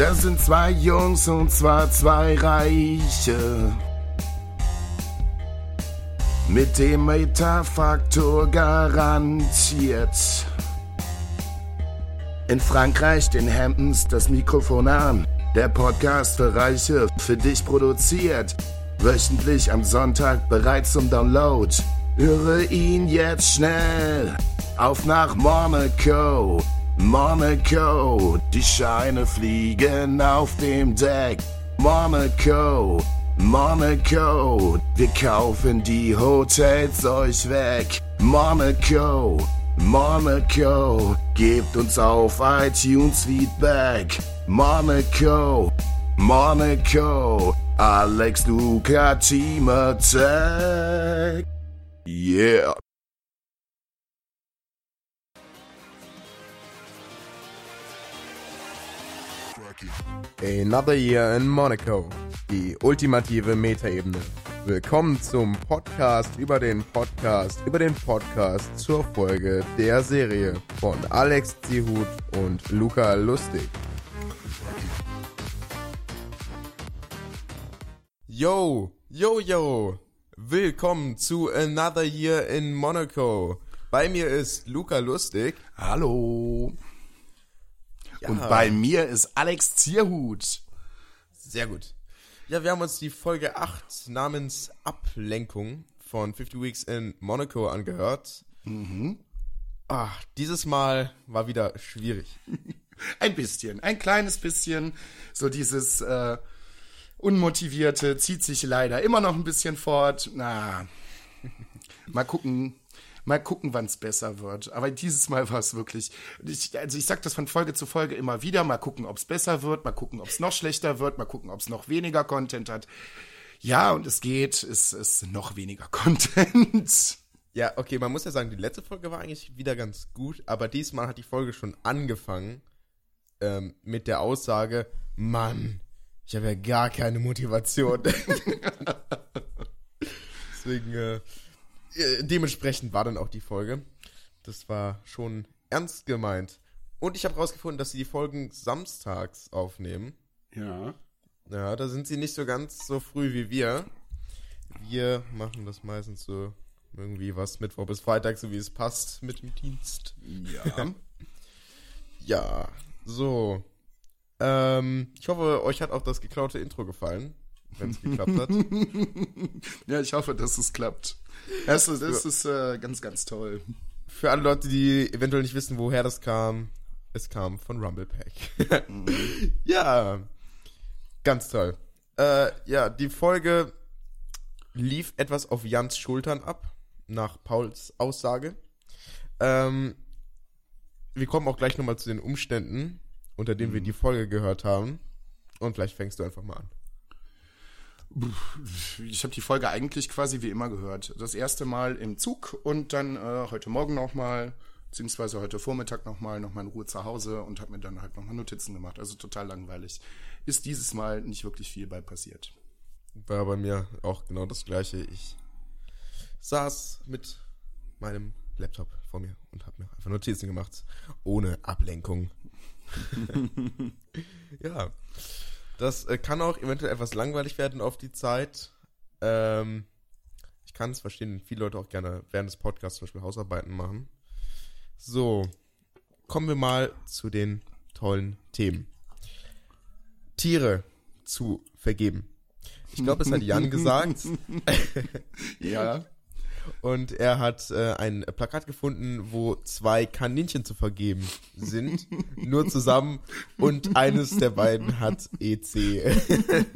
Das sind zwei Jungs und zwar zwei Reiche. Mit dem Metafaktor garantiert. In Frankreich, den Hamptons, das Mikrofon an. Der Podcast für Reiche, für dich produziert. Wöchentlich am Sonntag bereit zum Download. Höre ihn jetzt schnell. Auf nach Monaco. Monaco. Die Scheine fliegen auf dem Deck. Monaco. Monaco, wir kaufen die Hotels euch weg. Monaco, Monaco, gebt uns auf iTunes Feedback. Monaco, Monaco, Alex Luca Team Attack. Yeah. Another Year in Monaco. Die ultimative Metaebene. Willkommen zum Podcast über den Podcast über den Podcast zur Folge der Serie von Alex Zihut und Luca Lustig. Yo, yo, yo. Willkommen zu Another Year in Monaco. Bei mir ist Luca Lustig. Hallo. Und bei mir ist Alex Zierhut. Sehr gut. Ja, wir haben uns die Folge 8 namens Ablenkung von 50 Weeks in Monaco angehört. Mhm. Ach, dieses Mal war wieder schwierig. Ein bisschen, ein kleines bisschen. So dieses äh, Unmotivierte zieht sich leider immer noch ein bisschen fort. Na, mal gucken, Mal gucken, wann es besser wird. Aber dieses Mal war es wirklich. Ich, also ich sage das von Folge zu Folge immer wieder. Mal gucken, ob es besser wird. Mal gucken, ob es noch schlechter wird. Mal gucken, ob es noch weniger Content hat. Ja, und es geht. Es ist noch weniger Content. Ja, okay, man muss ja sagen, die letzte Folge war eigentlich wieder ganz gut, aber diesmal hat die Folge schon angefangen ähm, mit der Aussage, Mann, ich habe ja gar keine Motivation. Deswegen, äh, äh, dementsprechend war dann auch die Folge. Das war schon ernst gemeint. Und ich habe rausgefunden, dass sie die Folgen samstags aufnehmen. Ja. Ja, da sind sie nicht so ganz so früh wie wir. Wir machen das meistens so irgendwie was Mittwoch bis Freitag, so wie es passt mit dem Dienst. Ja. ja, so. Ähm, ich hoffe, euch hat auch das geklaute Intro gefallen, wenn es geklappt hat. ja, ich hoffe, dass es klappt. Das ist, das ist äh, ganz, ganz toll. Für alle Leute, die eventuell nicht wissen, woher das kam, es kam von Rumblepack. mhm. Ja, ganz toll. Äh, ja, die Folge lief etwas auf Jans Schultern ab, nach Pauls Aussage. Ähm, wir kommen auch gleich nochmal zu den Umständen, unter denen mhm. wir die Folge gehört haben. Und vielleicht fängst du einfach mal an. Ich habe die Folge eigentlich quasi wie immer gehört. Das erste Mal im Zug und dann äh, heute Morgen nochmal, beziehungsweise heute Vormittag nochmal, nochmal in Ruhe zu Hause und habe mir dann halt nochmal Notizen gemacht. Also total langweilig. Ist dieses Mal nicht wirklich viel bei passiert. War bei mir auch genau das gleiche. Ich saß mit meinem Laptop vor mir und habe mir einfach Notizen gemacht, ohne Ablenkung. ja. Das äh, kann auch eventuell etwas langweilig werden auf die Zeit. Ähm, ich kann es verstehen, viele Leute auch gerne während des Podcasts zum Beispiel Hausarbeiten machen. So, kommen wir mal zu den tollen Themen. Tiere zu vergeben. Ich glaube, es hat Jan gesagt. ja. Und er hat äh, ein Plakat gefunden, wo zwei Kaninchen zu vergeben sind. nur zusammen. Und eines der beiden hat EC.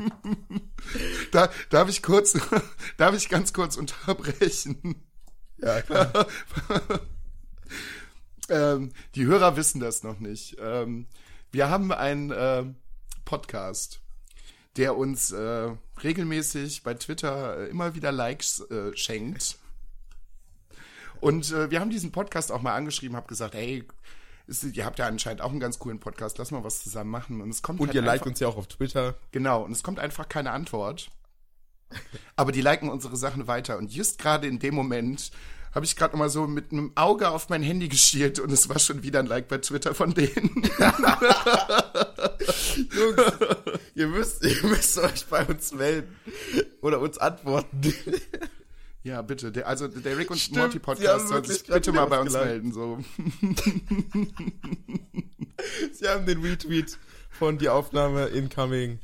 da, darf ich kurz, darf ich ganz kurz unterbrechen? Ja, klar. ähm, die Hörer wissen das noch nicht. Ähm, wir haben einen äh, Podcast der uns äh, regelmäßig bei Twitter äh, immer wieder Likes äh, schenkt. Und äh, wir haben diesen Podcast auch mal angeschrieben, habe gesagt, hey, ist, ihr habt ja anscheinend auch einen ganz coolen Podcast, lass mal was zusammen machen. Und es kommt Und halt ihr liked uns ja auch auf Twitter. Genau, und es kommt einfach keine Antwort. Aber die liken unsere Sachen weiter. Und just gerade in dem Moment habe ich gerade mal so mit einem Auge auf mein Handy geschielt und es war schon wieder ein Like bei Twitter von denen. Jungs, ihr müsst, ihr müsst euch bei uns melden oder uns antworten. Ja, bitte. Der, also der Rick und Stimmt, Morty Podcast wirklich sich bitte mal bei uns geliked. melden. So. Sie haben den Retweet von die Aufnahme incoming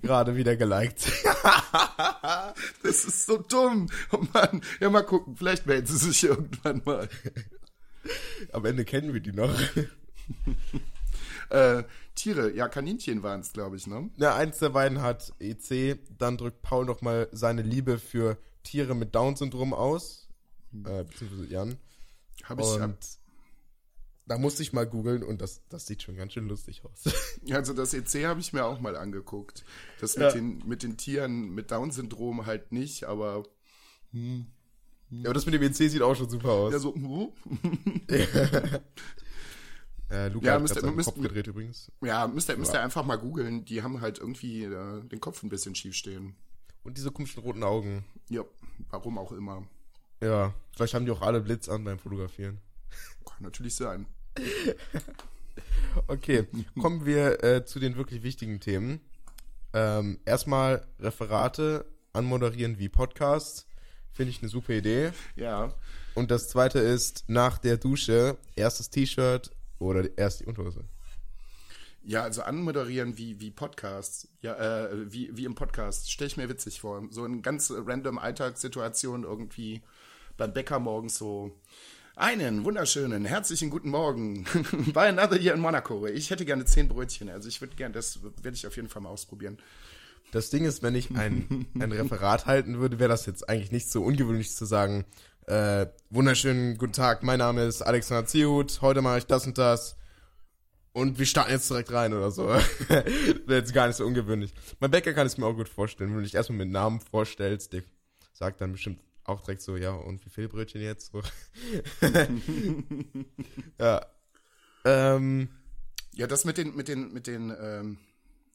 gerade wieder geliked. Das ist so dumm. Oh Mann. Ja, mal gucken. Vielleicht melden sie sich irgendwann mal. Am Ende kennen wir die noch. Äh, Tiere, ja, Kaninchen waren es, glaube ich, ne? Ja, eins der beiden hat EC, dann drückt Paul nochmal seine Liebe für Tiere mit Down-Syndrom aus. Äh, beziehungsweise Jan. Habe ich. Und da musste ich mal googeln und das, das sieht schon ganz schön lustig aus. Also das EC habe ich mir auch mal angeguckt. Das Ja. mit, den, mit den Tieren mit Down-Syndrom halt nicht, aber ja, aber das mit dem EC sieht auch schon super aus. ja, so, hm? Äh, Luca Ja, hat müsst müsst- Kopf gedreht übrigens. ja, müsst ihr, müsst ihr einfach mal googeln. Die haben halt irgendwie äh, den Kopf ein bisschen schief stehen. Und diese komischen roten Augen. Ja, warum auch immer. Ja, vielleicht haben die auch alle Blitz an beim Fotografieren. Kann natürlich sein. Okay, kommen wir äh, zu den wirklich wichtigen Themen. Ähm, erstmal Referate anmoderieren wie Podcasts. Finde ich eine super Idee. Ja, Und das zweite ist nach der Dusche erstes T-Shirt oder erst die Unterhose. Ja, also anmoderieren wie, wie Podcasts. Ja, äh, wie, wie im Podcast. Stell ich mir witzig vor. So in ganz random Alltagssituation irgendwie beim Bäcker morgens so. Einen wunderschönen, herzlichen guten Morgen bei Another Year in Monaco. Ich hätte gerne zehn Brötchen. Also ich würde gerne, das werde ich auf jeden Fall mal ausprobieren. Das Ding ist, wenn ich ein, ein Referat halten würde, wäre das jetzt eigentlich nicht so ungewöhnlich zu sagen, äh, wunderschönen guten Tag, mein Name ist Alexander Ziehut, heute mache ich das und das und wir starten jetzt direkt rein oder so. wäre jetzt gar nicht so ungewöhnlich. Mein Bäcker kann ich mir auch gut vorstellen, wenn du dich erstmal mit Namen vorstellst, der sagt dann bestimmt auch direkt so, ja, und wie viel Brötchen jetzt? So. ja. Ähm, Ja, das mit den, mit den, mit den, ähm,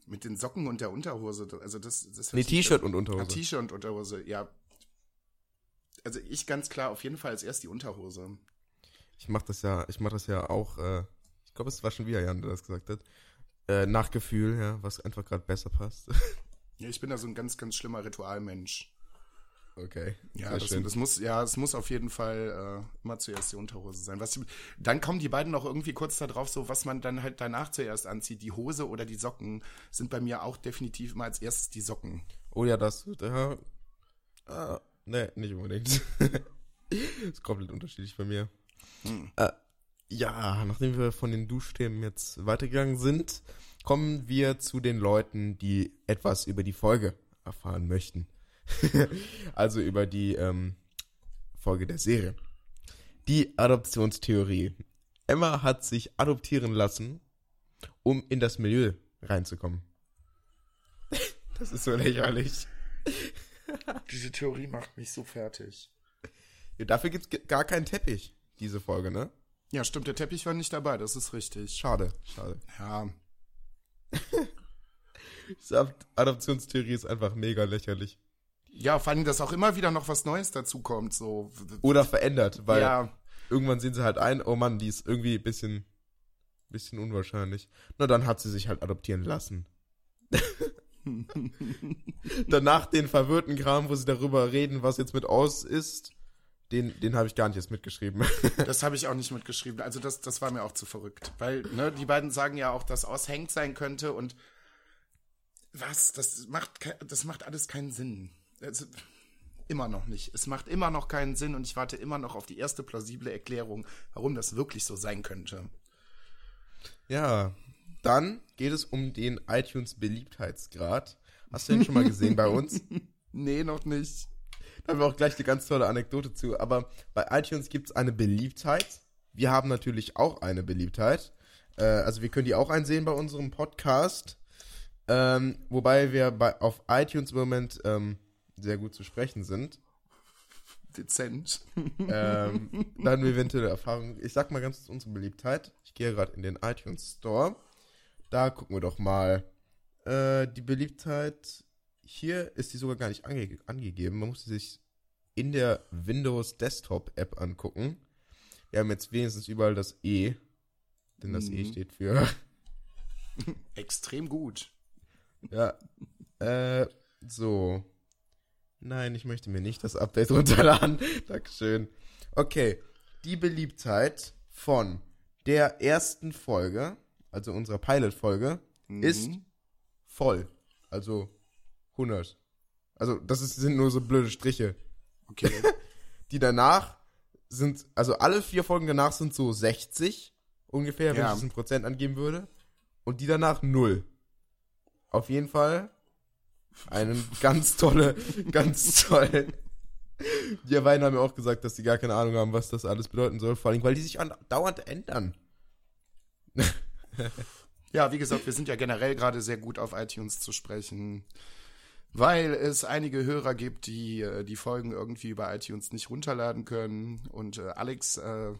mit den Socken und der Unterhose, also das, das nee, T-Shirt und Ah, Unterhose. T-Shirt und Unterhose, ja. Also ich ganz klar auf jeden Fall als erst die Unterhose. Ich mach das ja, ich mach das ja auch, äh, glaube, es war schon wieder Jan, der das gesagt hat. Äh, nach Gefühl, ja, was einfach gerade besser passt. Ja, ich bin da so ein ganz, ganz schlimmer Ritualmensch. okay. Ja, das, das muss, ja, es muss auf jeden Fall äh, immer zuerst die Unterhose sein. Was, dann kommen die beiden noch irgendwie kurz da drauf, so was man dann halt danach zuerst anzieht. Die Hose oder die Socken sind bei mir auch definitiv immer als erstes die Socken. Oh ja, das, ja, ah, nee, nicht unbedingt. ist komplett unterschiedlich bei mir. Hm. Äh, ja, nachdem wir von den Duschthemen jetzt weitergegangen sind, kommen wir zu den Leuten, die etwas über die Folge erfahren möchten. also über die ähm, Folge der Serie. Die Adoptionstheorie. Emma hat sich adoptieren lassen, um in das Milieu reinzukommen. das ist so lächerlich. Diese Theorie macht mich so fertig. Ja, dafür gibt's gar keinen Teppich, diese Folge, ne? Ja, stimmt, der Teppich war nicht dabei, das ist richtig. Schade, schade. Ja, Diese Ad- Adoptionstheorie ist einfach mega lächerlich. ja, vor allem, dass auch immer wieder noch was Neues dazu kommt, so. Oder verändert, weil ja, irgendwann sehen sie halt ein, oh Mann, die ist irgendwie ein bisschen, bisschen unwahrscheinlich. Na, dann hat sie sich halt adoptieren lassen. Danach den verwirrten Kram, wo sie darüber reden, was jetzt mit aus ist, den, den habe ich gar nicht erst mitgeschrieben. das habe ich auch nicht mitgeschrieben. Also das, das war mir auch zu verrückt. Weil, ne, die beiden sagen ja auch, dass aushängt sein könnte und was? Das macht, das macht alles keinen Sinn. Also, immer noch nicht. Es macht immer noch keinen Sinn und ich warte immer noch auf die erste plausible Erklärung, warum das wirklich so sein könnte. Ja, dann geht es um den iTunes Beliebtheitsgrad. Hast du den schon mal gesehen bei uns? Nee, noch nicht. Da haben wir auch gleich eine ganz tolle Anekdote zu. Aber bei iTunes gibt es eine Beliebtheit. Wir haben natürlich auch eine Beliebtheit. Äh, also wir können die auch einsehen bei unserem Podcast. Ähm, wobei wir bei, auf iTunes im Moment ähm, sehr gut zu sprechen sind. Dezent. Ähm, da haben wir eventuelle Erfahrungen. Ich sag mal ganz kurz unsere Beliebtheit. Ich gehe gerade in den iTunes Store. Da gucken wir doch mal. Äh, die Beliebtheit. Hier ist die sogar gar nicht ange angegeben. Man muss sie sich in der Windows Desktop App angucken. Wir haben jetzt wenigstens überall das E, denn das E Mhm. steht für Extrem gut. Ja. Äh, so. Nein, ich möchte mir nicht das Update runterladen. Dankeschön. Okay. Die Beliebtheit von der ersten Folge, also unserer Pilot-Folge, Mhm. ist voll. Also 100. Also, das ist, sind nur so blöde Striche. Okay. Die danach sind, also alle vier Folgen danach sind so 60 ungefähr, wenn Ja. ich es in Prozent angeben würde. Und die danach null. Auf jeden Fall einen ganz tolle, ganz toll. Die beiden haben mir auch gesagt, dass sie gar keine Ahnung haben, was das alles bedeuten soll. Vor allem, weil die sich dauernd ändern. Ja, wie gesagt, wir sind ja generell gerade sehr gut auf iTunes zu sprechen, weil es einige Hörer gibt, die äh, die Folgen irgendwie über iTunes nicht runterladen können. Und äh, Alex äh,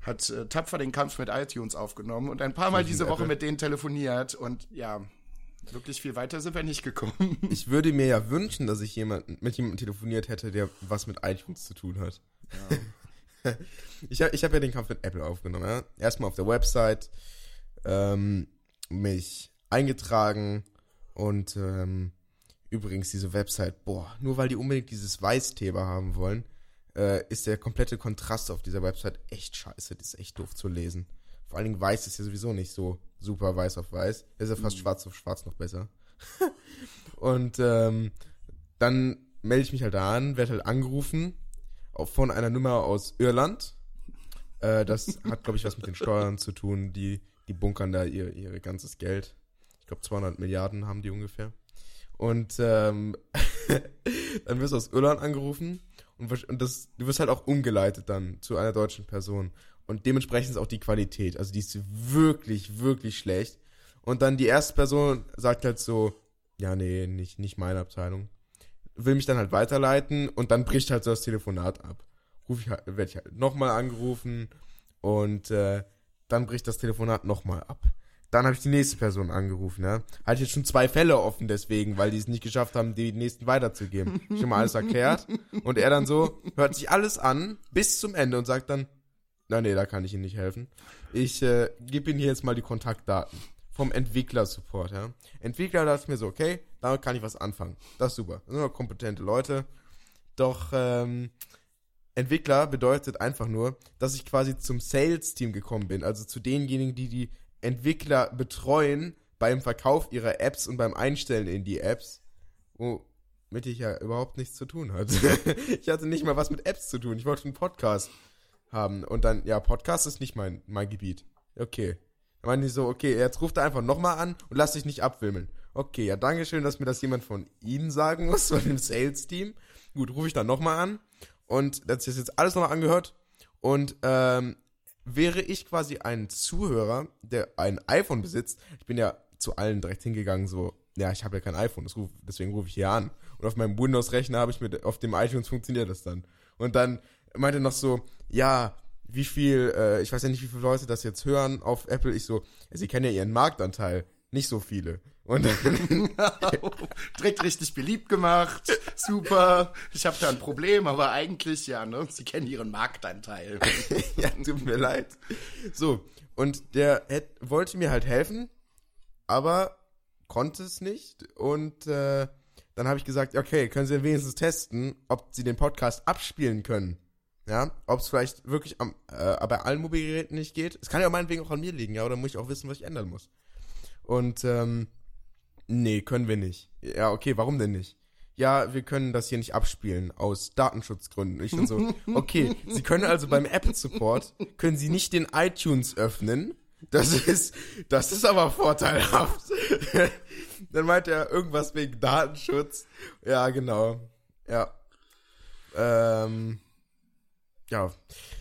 hat äh, tapfer den Kampf mit iTunes aufgenommen und ein paar Mal diese Woche mit denen telefoniert. Und ja, wirklich viel weiter sind wir nicht gekommen. Ich würde mir ja wünschen, dass ich jemanden, mit jemandem telefoniert hätte, der was mit iTunes zu tun hat. Ich habe ich hab ja den Kampf mit Apple aufgenommen. Ja? Erstmal auf der Website ähm, mich eingetragen und ähm, übrigens diese Website, boah, nur weil die unbedingt dieses Weißthema haben wollen, äh, ist der komplette Kontrast auf dieser Website echt scheiße. Das ist echt doof zu lesen. Vor allen Dingen weiß ist ja sowieso nicht so super weiß auf weiß. Ist ja fast schwarz auf schwarz noch besser. und ähm, dann melde ich mich halt da an, werde halt angerufen von einer Nummer aus Irland. Äh, das hat, glaube ich, was mit den Steuern zu tun. Die, die bunkern da ihr, ihr ganzes Geld. Ich glaube, 200 Milliarden haben die ungefähr. Und ähm, dann wirst du aus Irland angerufen und, und das, du wirst halt auch umgeleitet dann zu einer deutschen Person. Und dementsprechend ist auch die Qualität. Also die ist wirklich, wirklich schlecht. Und dann die erste Person sagt halt so, ja, nee, nicht, nicht meine Abteilung. Will mich dann halt weiterleiten und dann bricht halt so das Telefonat ab. Ruf ich halt, werde ich halt nochmal angerufen und äh, dann bricht das Telefonat nochmal ab. Dann habe ich die nächste Person angerufen, ja. Hatte jetzt schon zwei Fälle offen deswegen, weil die es nicht geschafft haben, die nächsten weiterzugeben. Schon mal alles erklärt. Und er dann so, hört sich alles an, bis zum Ende und sagt dann, na nee, da kann ich Ihnen nicht helfen. Ich äh, gebe Ihnen hier jetzt mal die Kontaktdaten vom Entwickler-Support, ja. Entwickler dachte ich mir so, okay, damit kann ich was anfangen. Das ist super. Das sind kompetente Leute. Doch ähm, Entwickler bedeutet einfach nur, dass ich quasi zum Sales-Team gekommen bin, also zu denjenigen, die die Entwickler betreuen beim Verkauf ihrer Apps und beim Einstellen in die Apps, womit ich ja überhaupt nichts zu tun hatte. ich hatte nicht mal was mit Apps zu tun. Ich wollte einen Podcast haben und dann, ja, Podcast ist nicht mein, mein Gebiet. Okay. Dann meinte ich so, okay, jetzt ruft er einfach nochmal an und lass dich nicht abwimmeln. Okay, ja, danke schön, dass mir das jemand von Ihnen sagen muss, von dem Sales-Team. Gut, rufe ich dann nochmal an und das ist jetzt alles nochmal angehört und ähm, wäre ich quasi ein Zuhörer, der ein iPhone besitzt, ich bin ja zu allen direkt hingegangen, so, ja, ich habe ja kein iPhone, ruf, deswegen rufe ich hier an. Und auf meinem Windows-Rechner habe ich mit, auf dem iTunes funktioniert das dann. Und dann meinte noch so, ja, wie viel, äh, ich weiß ja nicht, wie viele Leute das jetzt hören auf Apple. Ich so, ja, sie kennen ja ihren Marktanteil. Nicht so viele. Und dann, Direkt richtig beliebt gemacht. Super. Ich habe da ein Problem, aber eigentlich, ja, ne? Sie kennen ihren Marktanteil. ja, tut mir leid. So, und der hätt, wollte mir halt helfen, aber konnte es nicht. Und äh, dann habe ich gesagt, okay, können Sie wenigstens testen, ob Sie den Podcast abspielen können. Ja, ob es vielleicht wirklich am, äh, bei allen Mobilgeräten nicht geht. Es kann ja meinetwegen auch an mir liegen, ja, oder muss ich auch wissen, was ich ändern muss. Und ähm, nee, können wir nicht. Ja, okay, warum denn nicht? Ja, wir können das hier nicht abspielen aus Datenschutzgründen. Ich dann so, okay, Sie können also beim Apple Support können Sie nicht den iTunes öffnen. Das ist, das ist aber vorteilhaft. dann meint er irgendwas wegen Datenschutz. Ja, genau. Ja. Ähm, ja,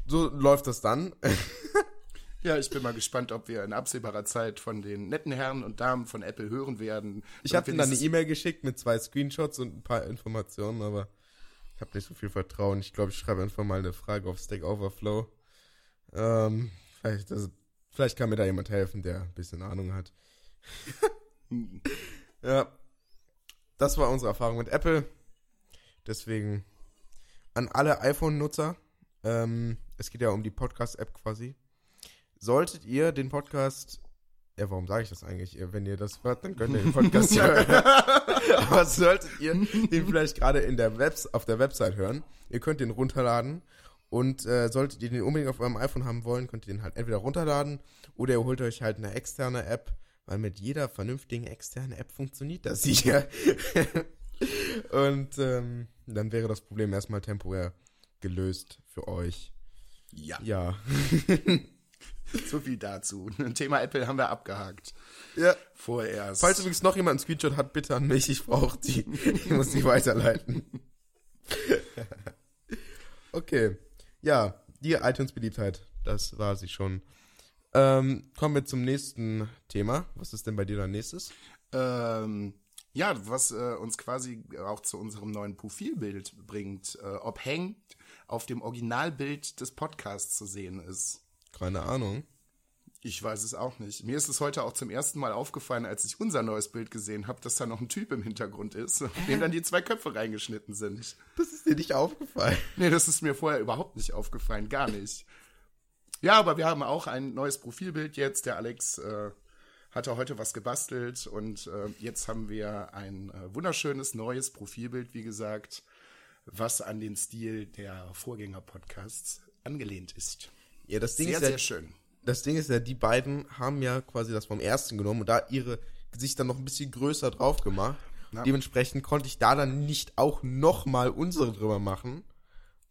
so läuft das dann. Ja, ich bin mal gespannt, ob wir in absehbarer Zeit von den netten Herren und Damen von Apple hören werden. Ich habe ihm dann eine E-Mail geschickt mit zwei Screenshots und ein paar Informationen, aber ich habe nicht so viel Vertrauen. Ich glaube, ich schreibe einfach mal eine Frage auf Stack Overflow. Ähm, vielleicht, das, vielleicht kann mir da jemand helfen, der ein bisschen Ahnung hat. ja, das war unsere Erfahrung mit Apple. Deswegen an alle iPhone-Nutzer, ähm, es geht ja um die Podcast-App quasi. Solltet ihr den Podcast, ja, warum sage ich das eigentlich? Wenn ihr das hört, dann könnt ihr den Podcast hören. Aber solltet ihr den vielleicht gerade in der Webs auf der Website hören, ihr könnt den runterladen und äh, solltet ihr den unbedingt auf eurem iPhone haben wollen, könnt ihr den halt entweder runterladen oder ihr holt euch halt eine externe App, weil mit jeder vernünftigen externen App funktioniert das hier. und ähm, dann wäre das Problem erstmal temporär gelöst für euch. Ja. Ja. So viel dazu. Thema Apple haben wir abgehakt. ja. Vorerst. Falls übrigens noch jemand einen Screenshot hat, bitte an mich. Ich brauche die. Ich muss die weiterleiten. okay. Ja, die iTunes-Beliebtheit. Das war sie schon. Ähm, kommen wir zum nächsten Thema. Was ist denn bei dir dann nächstes? Ähm, ja, was äh, uns quasi auch zu unserem neuen Profilbild bringt, äh, ob hängt auf dem Originalbild des Podcasts zu sehen ist. Keine Ahnung. Ich weiß es auch nicht. Mir ist es heute auch zum ersten Mal aufgefallen, als ich unser neues Bild gesehen habe, dass da noch ein Typ im Hintergrund ist, dem dann die zwei Köpfe reingeschnitten sind. Das ist dir nicht aufgefallen. Nee, das ist mir vorher überhaupt nicht aufgefallen, gar nicht. Ja, aber wir haben auch ein neues Profilbild jetzt. Der Alex äh, hatte heute was gebastelt und äh, jetzt haben wir ein äh, wunderschönes neues Profilbild, wie gesagt, was an den Stil der Vorgänger-Podcasts angelehnt ist. Ja, das Ding Sehr, ist ja, sehr schön. das Ding ist ja, die beiden haben ja quasi das vom ersten genommen und da ihre Gesichter noch ein bisschen größer drauf gemacht. Ja. Dementsprechend konnte ich da dann nicht auch nochmal unsere drüber machen.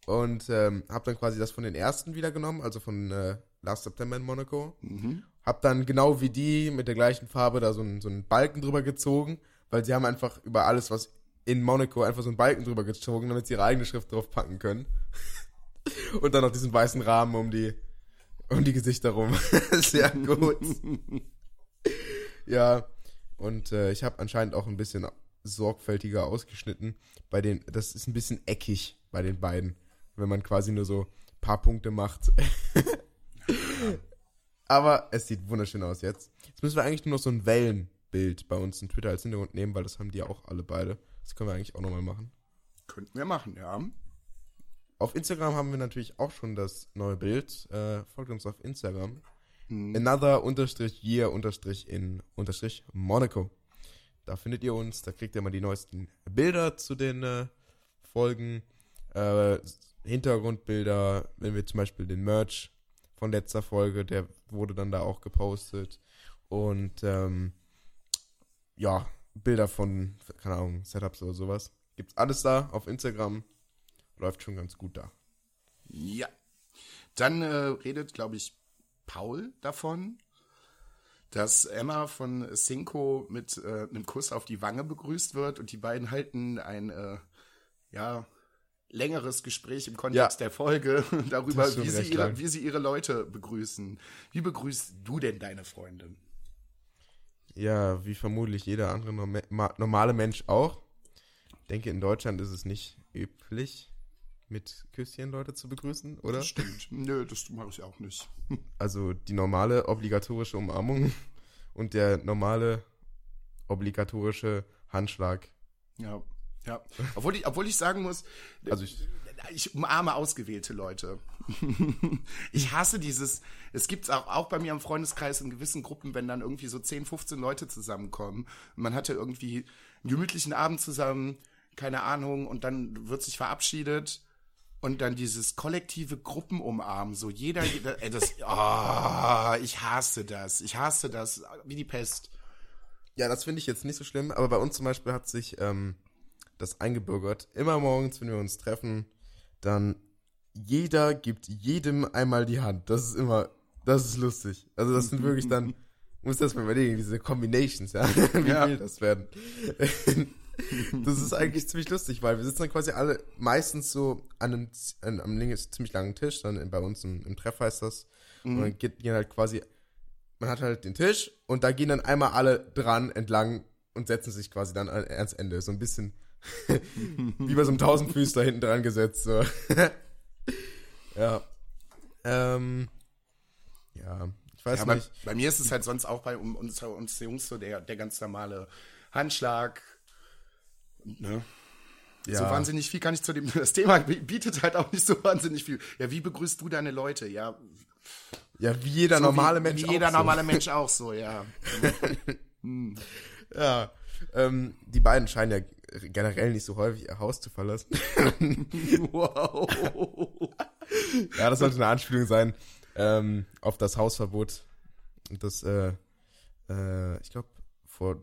Und ähm, habe dann quasi das von den ersten wieder genommen, also von äh, Last September in Monaco. Hab dann genau wie die mit der gleichen Farbe da so einen, so einen Balken drüber gezogen, weil sie haben einfach über alles, was in Monaco einfach so einen Balken drüber gezogen, damit sie ihre eigene Schrift drauf packen können. Und dann noch diesen weißen Rahmen um die, um die Gesichter rum. Sehr gut. ja, und äh, ich habe anscheinend auch ein bisschen sorgfältiger ausgeschnitten. Bei den, das ist ein bisschen eckig bei den beiden, wenn man quasi nur so ein paar Punkte macht. Aber es sieht wunderschön aus jetzt. Jetzt müssen wir eigentlich nur noch so ein Wellenbild bei uns in Twitter als Hintergrund nehmen, weil das haben die ja auch alle beide. Das können wir eigentlich auch nochmal machen. Könnten wir machen, ja. Auf Instagram haben wir natürlich auch schon das neue Bild. Äh, folgt uns auf Instagram. Another unterstrich year unterstrich in unterstrich Monaco. Da findet ihr uns, da kriegt ihr mal die neuesten Bilder zu den äh, Folgen, äh, Hintergrundbilder, wenn wir zum Beispiel den Merch von letzter Folge, der wurde dann da auch gepostet. Und ähm, ja, Bilder von, keine Ahnung, Setups oder sowas. Gibt's alles da auf Instagram. Läuft schon ganz gut da. Ja. Dann äh, redet, glaube ich, Paul davon, dass Emma von Cinco mit äh, einem Kuss auf die Wange begrüßt wird und die beiden halten ein äh, ja längeres Gespräch im Kontext Ja. der Folge darüber, wie sie, ihre, wie sie ihre Leute begrüßen. Wie begrüßt du denn deine Freundin? Ja, wie vermutlich jeder andere norma ma- normale Mensch auch. Ich denke, in Deutschland ist es nicht üblich, mit Küsschen Leute zu begrüßen, oder? Stimmt. Nö, das mache ich auch nicht. Also die normale obligatorische Umarmung und der normale obligatorische Handschlag. Ja. Ja. Obwohl ich, obwohl ich sagen muss, Also ich, ich umarme ausgewählte Leute. ich hasse dieses, es gibt auch, auch bei mir im Freundeskreis in gewissen Gruppen, wenn dann irgendwie so 10, 15 Leute zusammenkommen man hatte irgendwie einen gemütlichen Abend zusammen, keine Ahnung, und dann wird sich verabschiedet und dann dieses kollektive Gruppenumarmen, so jeder, jeder ey, das, ah, ich hasse das, ich hasse das, wie die Pest. ja, das finde ich jetzt nicht so schlimm, aber bei uns zum Beispiel hat sich ähm, das eingebürgert. Immer morgens, wenn wir uns treffen, dann jeder gibt jedem einmal die Hand. Das ist immer, das ist lustig. Also das sind wirklich dann, muss das mal überlegen, diese Combinations, ja, wie Ja. viel das werden. das ist eigentlich ziemlich lustig, weil wir sitzen dann quasi alle meistens so an einem, an einem links- ziemlich langen Tisch, dann bei uns im, im Treff heißt das. Und dann geht, gehen halt quasi, man hat halt den Tisch und da gehen dann einmal alle dran entlang und setzen sich quasi dann an, ans Ende. So ein bisschen wie bei so einem Tausendfüßler hinten dran gesetzt. So. ja. Ähm, ja, ich weiß Ja, bei, nicht. bei mir ist es halt sonst auch bei um- uns, uns Jungs so der, der ganz normale Handschlag. Ne? So wahnsinnig viel kann ich zu dem, das Thema bietet halt auch nicht so wahnsinnig viel. Ja, wie begrüßt du deine Leute? Ja, Ja, wie jeder so normale wie, Mensch wie jeder auch so. normale Mensch auch so, ja. Ja, ähm, die beiden scheinen ja generell nicht so häufig ihr Haus zu verlassen. wow. ja, das sollte eine Anspielung sein ähm, auf das Hausverbot. Und das, äh, äh, ich glaube, vor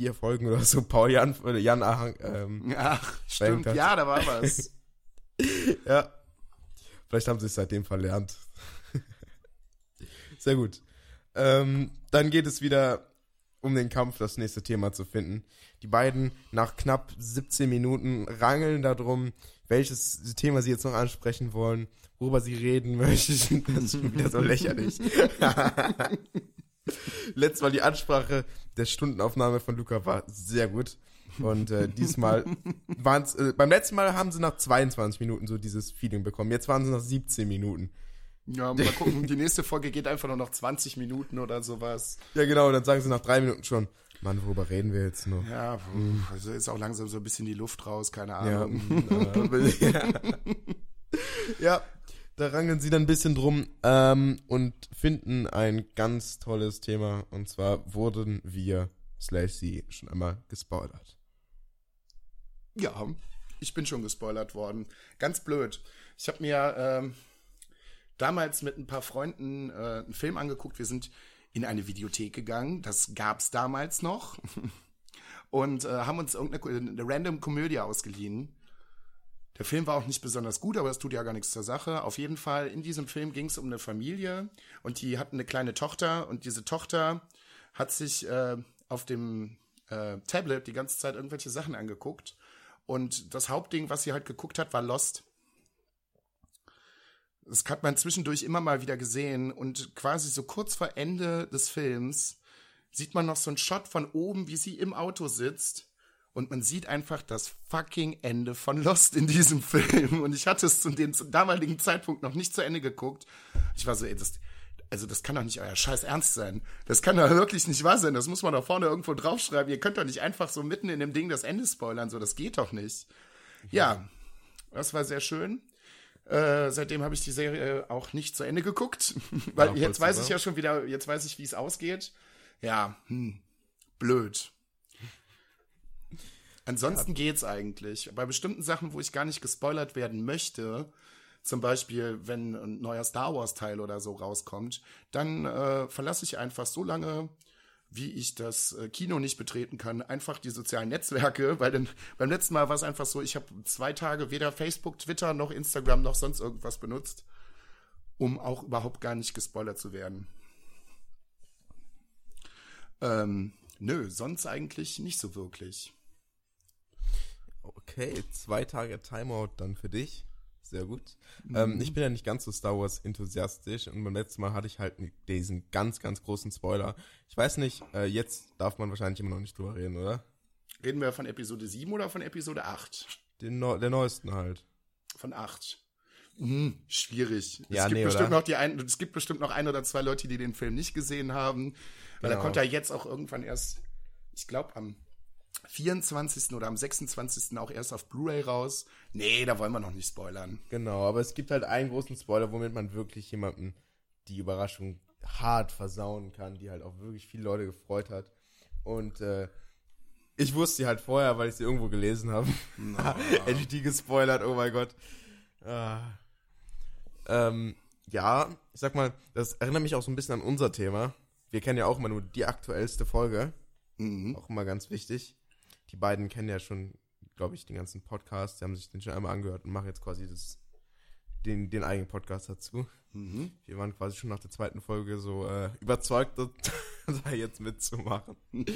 vier Folgen oder so Paul Jan, äh, Jan Ahang, ähm, Ach, stimmt. hat. Ja, da war was. ja. Vielleicht haben sie es seitdem verlernt. Sehr gut. Ähm, dann geht es wieder um den Kampf, das nächste Thema zu finden. Die beiden nach knapp 17 Minuten rangeln darum, welches Thema sie jetzt noch ansprechen wollen, worüber sie reden möchten. Das ist schon wieder so lächerlich. Letztes Mal die Ansprache der Stundenaufnahme von Luca war sehr gut. Und äh, diesmal waren es, äh, beim letzten Mal haben sie nach 22 Minuten so dieses Feeling bekommen. Jetzt waren sie nach 17 Minuten. Ja, mal gucken. Die nächste Folge geht einfach nur noch 20 Minuten oder sowas. Ja, genau, dann sagen sie nach drei Minuten schon, Mann, worüber reden wir jetzt noch? Ja, also ist auch langsam so ein bisschen die Luft raus, keine Ja, Ahnung. äh, ja, da rangeln sie dann ein bisschen drum ähm, und finden ein ganz tolles Thema. Und zwar wurden wir, slash sie, schon einmal gespoilert. Ja, ich bin schon gespoilert worden. Ganz blöd. Ich habe mir ähm, damals mit ein paar Freunden äh, einen Film angeguckt. Wir sind in eine Videothek gegangen. Das gab's damals noch. Und äh, haben uns irgendeine eine random Komödie ausgeliehen. Der Film war auch nicht besonders gut, aber das tut ja gar nichts zur Sache. Auf jeden Fall, in diesem Film ging es um eine Familie und die hatten eine kleine Tochter und diese Tochter hat sich äh, auf dem äh, Tablet die ganze Zeit irgendwelche Sachen angeguckt. Und das Hauptding, was sie halt geguckt hat, war Lost. Das hat man zwischendurch immer mal wieder gesehen und quasi so kurz vor Ende des Films sieht man noch so einen Shot von oben, wie sie im Auto sitzt und man sieht einfach das fucking Ende von Lost in diesem Film und ich hatte es zu dem damaligen Zeitpunkt noch nicht zu Ende geguckt. Ich war so, ey, das, also das kann doch nicht euer Scheiß Ernst sein. Das kann doch wirklich nicht wahr sein. Das muss man doch vorne irgendwo draufschreiben. Ihr könnt doch nicht einfach so mitten in dem Ding das Ende spoilern. So, das geht doch nicht. Ja, das war sehr schön. Äh, seitdem habe ich die Serie auch nicht zu Ende geguckt, weil Ja, jetzt weiß ich ja schon wieder, jetzt weiß ich, wie es ausgeht. Ja, hm, blöd. Ansonsten geht's eigentlich. Bei bestimmten Sachen, wo ich gar nicht gespoilert werden möchte, zum Beispiel, wenn ein neuer Star Wars Teil oder so rauskommt, dann äh, verlasse ich einfach so lange, wie ich das äh, Kino nicht betreten kann, einfach die sozialen Netzwerke, weil dann beim letzten Mal war es einfach so, ich habe zwei Tage weder Facebook, Twitter noch Instagram noch sonst irgendwas benutzt, um auch überhaupt gar nicht gespoilert zu werden. Ähm, nö, sonst eigentlich nicht so wirklich. Okay, zwei Tage Timeout dann für dich. Sehr gut. Ähm, ich bin ja nicht ganz so Star Wars enthusiastisch und beim letzten Mal hatte ich halt diesen ganz, ganz großen Spoiler. Ich weiß nicht, äh, jetzt darf man wahrscheinlich immer noch nicht drüber reden, oder? Reden wir von Episode 7 oder von Episode 8? Den Neu der neuesten halt. Von 8. Hm, schwierig. Ja, es, gibt nee, bestimmt oder? noch die ein, es gibt bestimmt noch ein oder zwei Leute, die den Film nicht gesehen haben. Weil er Genau. kommt ja jetzt auch irgendwann erst, ich glaube, am 24. oder am 26. auch erst auf Blu-ray raus. Nee, da wollen wir noch nicht spoilern. Genau, aber es gibt halt einen großen Spoiler, womit man wirklich jemanden die Überraschung hart versauen kann, die halt auch wirklich viele Leute gefreut hat. Und äh, ich wusste sie halt vorher, weil ich sie irgendwo gelesen habe. Hätte ich die gespoilert, oh mein Gott. Ah. Ähm, ja, ich sag mal, das erinnert mich auch so ein bisschen an unser Thema. Wir kennen ja auch immer nur die aktuellste Folge. Mhm. Auch immer ganz wichtig. Die beiden kennen ja schon, glaube ich, den ganzen Podcast. Die haben sich den schon einmal angehört und machen jetzt quasi das, den, den eigenen Podcast dazu. Mhm. Wir waren quasi schon nach der zweiten Folge so äh, überzeugt, da jetzt mitzumachen.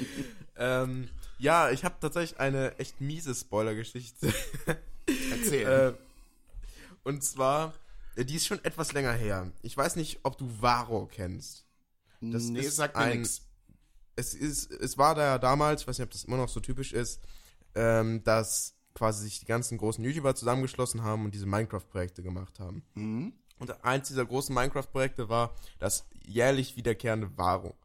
ähm, ja, ich habe tatsächlich eine echt miese Spoiler-Geschichte. Erzähl. äh, und zwar, äh, die ist schon etwas länger her. Ich weiß nicht, ob du Varo kennst. das nee, ist sagt mir ein- nix. Es ist, es war da ja damals, ich weiß nicht, ob das immer noch so typisch ist, ähm, dass quasi sich die ganzen großen YouTuber zusammengeschlossen haben und diese Minecraft-Projekte gemacht haben. Mhm. Und eins dieser großen Minecraft-Projekte war das jährlich wiederkehrende Varo.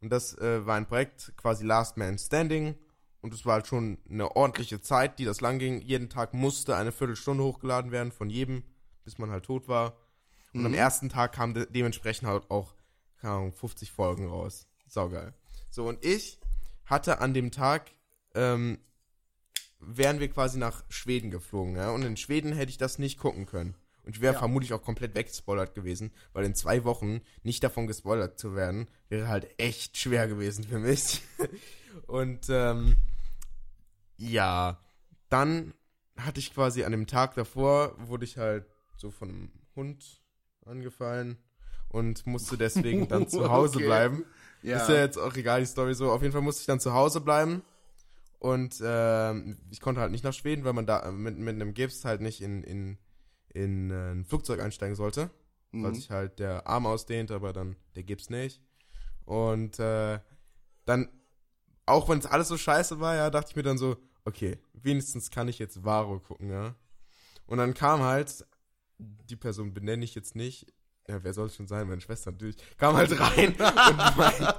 Und das äh, war ein Projekt quasi Last Man Standing. und es war halt schon eine ordentliche Zeit, die das lang ging. Jeden Tag musste eine Viertelstunde hochgeladen werden von jedem, bis man halt tot war. Und am ersten Tag kamen de dementsprechend halt auch, keine Ahnung, 50 Folgen raus. Saugeil. So, und ich hatte an dem Tag, ähm, wären wir quasi nach Schweden geflogen, ja. Und in Schweden hätte ich das nicht gucken können. Und ich wäre Ja. vermutlich auch komplett weggespoilert gewesen, weil in zwei Wochen nicht davon gespoilert zu werden, wäre halt echt schwer gewesen für mich. Und ähm, ja, dann hatte ich quasi an dem Tag davor, wurde ich halt so von einem Hund angefallen und musste deswegen dann zu Hause Okay. bleiben. Ja. Ist ja jetzt auch egal, die Story so. Auf jeden Fall musste ich dann zu Hause bleiben. Und ähm, ich konnte halt nicht nach Schweden, weil man da äh, mit, mit einem Gips halt nicht in, in, in äh, ein Flugzeug einsteigen sollte. Weil sich halt der Arm ausdehnt, aber dann der Gips nicht. Und äh, dann, auch wenn es alles so scheiße war, ja, dachte ich mir dann so, okay, wenigstens kann ich jetzt Varo gucken, ja. Und dann kam halt, die Person benenne ich jetzt nicht, ja, wer soll es schon sein, meine Schwester natürlich, kam halt rein und, mein,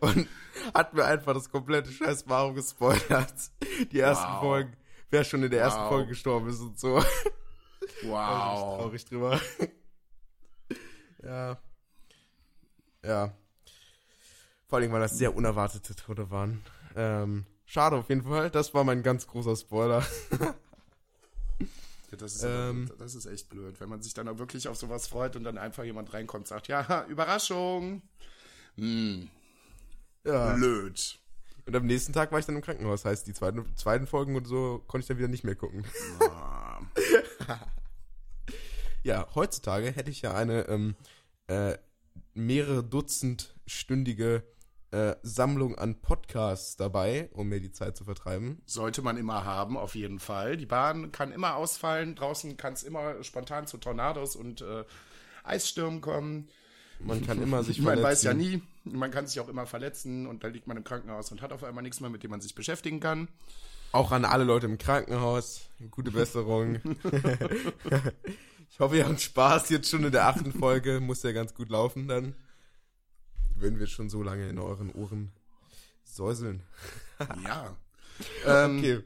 und hat mir einfach das komplette scheiß Varo gespoilert. Die ersten Wow. Folgen, wer schon in der ersten Wow. Folge gestorben ist und so. War ich Wow. traurig drüber. ja. Ja. Vor allem, weil das sehr unerwartete Tode waren. Ähm, schade auf jeden Fall. Das war mein ganz großer Spoiler. Ja, das, ist Ähm. aber, das ist echt blöd, wenn man sich dann auch wirklich auf sowas freut und dann einfach jemand reinkommt und sagt, ja, Überraschung. Hm, Ja. blöd. Und am nächsten Tag war ich dann im Krankenhaus. Heißt, die zweiten, zweiten Folgen und so konnte ich dann wieder nicht mehr gucken. Ja, heutzutage hätte ich ja eine ähm, äh, mehrere Dutzend stündige äh, Sammlung an Podcasts dabei, um mir die Zeit zu vertreiben. Sollte man immer haben, auf jeden Fall. Die Bahn kann immer ausfallen. Draußen kann es immer spontan zu Tornados und äh, Eisstürmen kommen. Man kann immer sich Man weiß ja verletzen. nie. Man kann sich auch immer verletzen und dann liegt man im Krankenhaus und hat auf einmal nichts mehr, mit dem man sich beschäftigen kann. Auch an alle Leute im Krankenhaus. Gute Besserung. ich hoffe, ihr habt Spaß jetzt schon in der achten Folge. Muss ja ganz gut laufen dann. Wenn wir schon so lange in euren Ohren säuseln. Ja. ähm, Okay.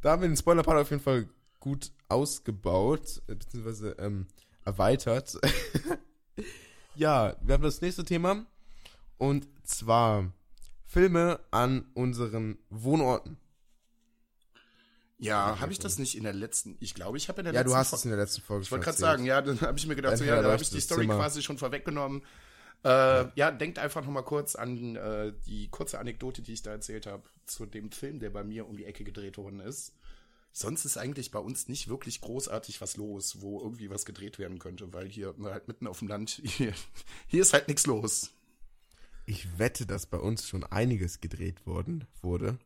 Da haben wir den Spoiler-Part auf jeden Fall gut ausgebaut, äh, beziehungsweise ähm, erweitert. ja, wir haben das nächste Thema. Und zwar Filme an unseren Wohnorten. Ja, habe ich das nicht in der letzten? Ich glaube, ich habe in der Ja, letzten du hast es in der letzten Folge Ich wollte gerade sagen, ja, dann habe ich mir gedacht, so, ja, da habe ich die Story Zimmer. quasi schon vorweggenommen. Äh, ja. denkt einfach noch mal kurz an äh, die kurze Anekdote, die ich da erzählt habe, zu dem Film, der bei mir um die Ecke gedreht worden ist. Sonst ist eigentlich bei uns nicht wirklich großartig was los, wo irgendwie was gedreht werden könnte, weil hier na, halt mitten auf dem Land, hier, hier ist halt nichts los. Ich wette, dass bei uns schon einiges gedreht worden wurde.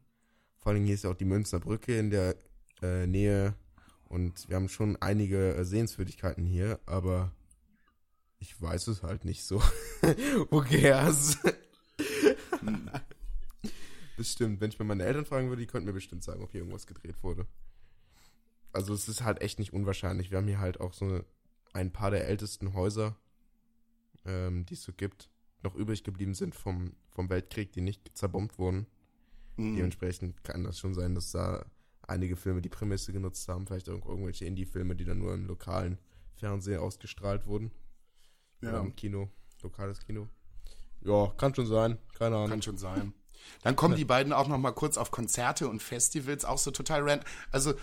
Vor allem hier ist ja auch die Münchner Brücke in der äh, Nähe und wir haben schon einige äh, Sehenswürdigkeiten hier, aber ich weiß es halt nicht so. Who cares? bestimmt, wenn ich mal meine Eltern fragen würde, die könnten mir bestimmt sagen, ob hier irgendwas gedreht wurde. Also es ist halt echt nicht unwahrscheinlich. Wir haben hier halt auch so eine, ein paar der ältesten Häuser, ähm, die es so gibt, noch übrig geblieben sind vom, vom Weltkrieg, die nicht zerbombt wurden. Mhm. Dementsprechend kann das schon sein, dass da einige Filme die Prämisse genutzt haben, vielleicht auch irgendwelche Indie-Filme, die dann nur im lokalen Fernsehen ausgestrahlt wurden. Oder Ja. im Kino, lokales Kino. Ja, kann schon sein, keine Ahnung. Kann schon sein. Dann kommen die beiden auch noch mal kurz auf Konzerte und Festivals, auch so total random. Also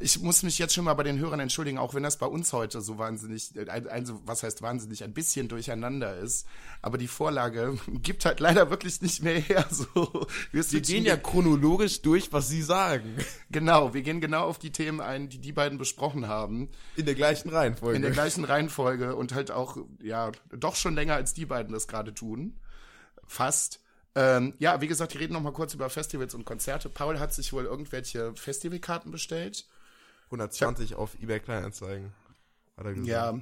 ich muss mich jetzt schon mal bei den Hörern entschuldigen, auch wenn das bei uns heute so wahnsinnig, also was heißt wahnsinnig, ein bisschen durcheinander ist. Aber die Vorlage gibt halt leider wirklich nicht mehr her. So, wir Wir gehen ja chronologisch durch, was sie sagen. genau, wir gehen genau auf die Themen ein, die die beiden besprochen haben, In der gleichen Reihenfolge. in der gleichen Reihenfolge und halt auch ja doch schon länger als die beiden das gerade tun, fast. Ähm, ja, wie gesagt, die reden noch mal kurz über Festivals und Konzerte. Paul hat sich wohl irgendwelche Festivalkarten bestellt. 120 auf eBay Kleinanzeigen, hat er gesagt. Ja.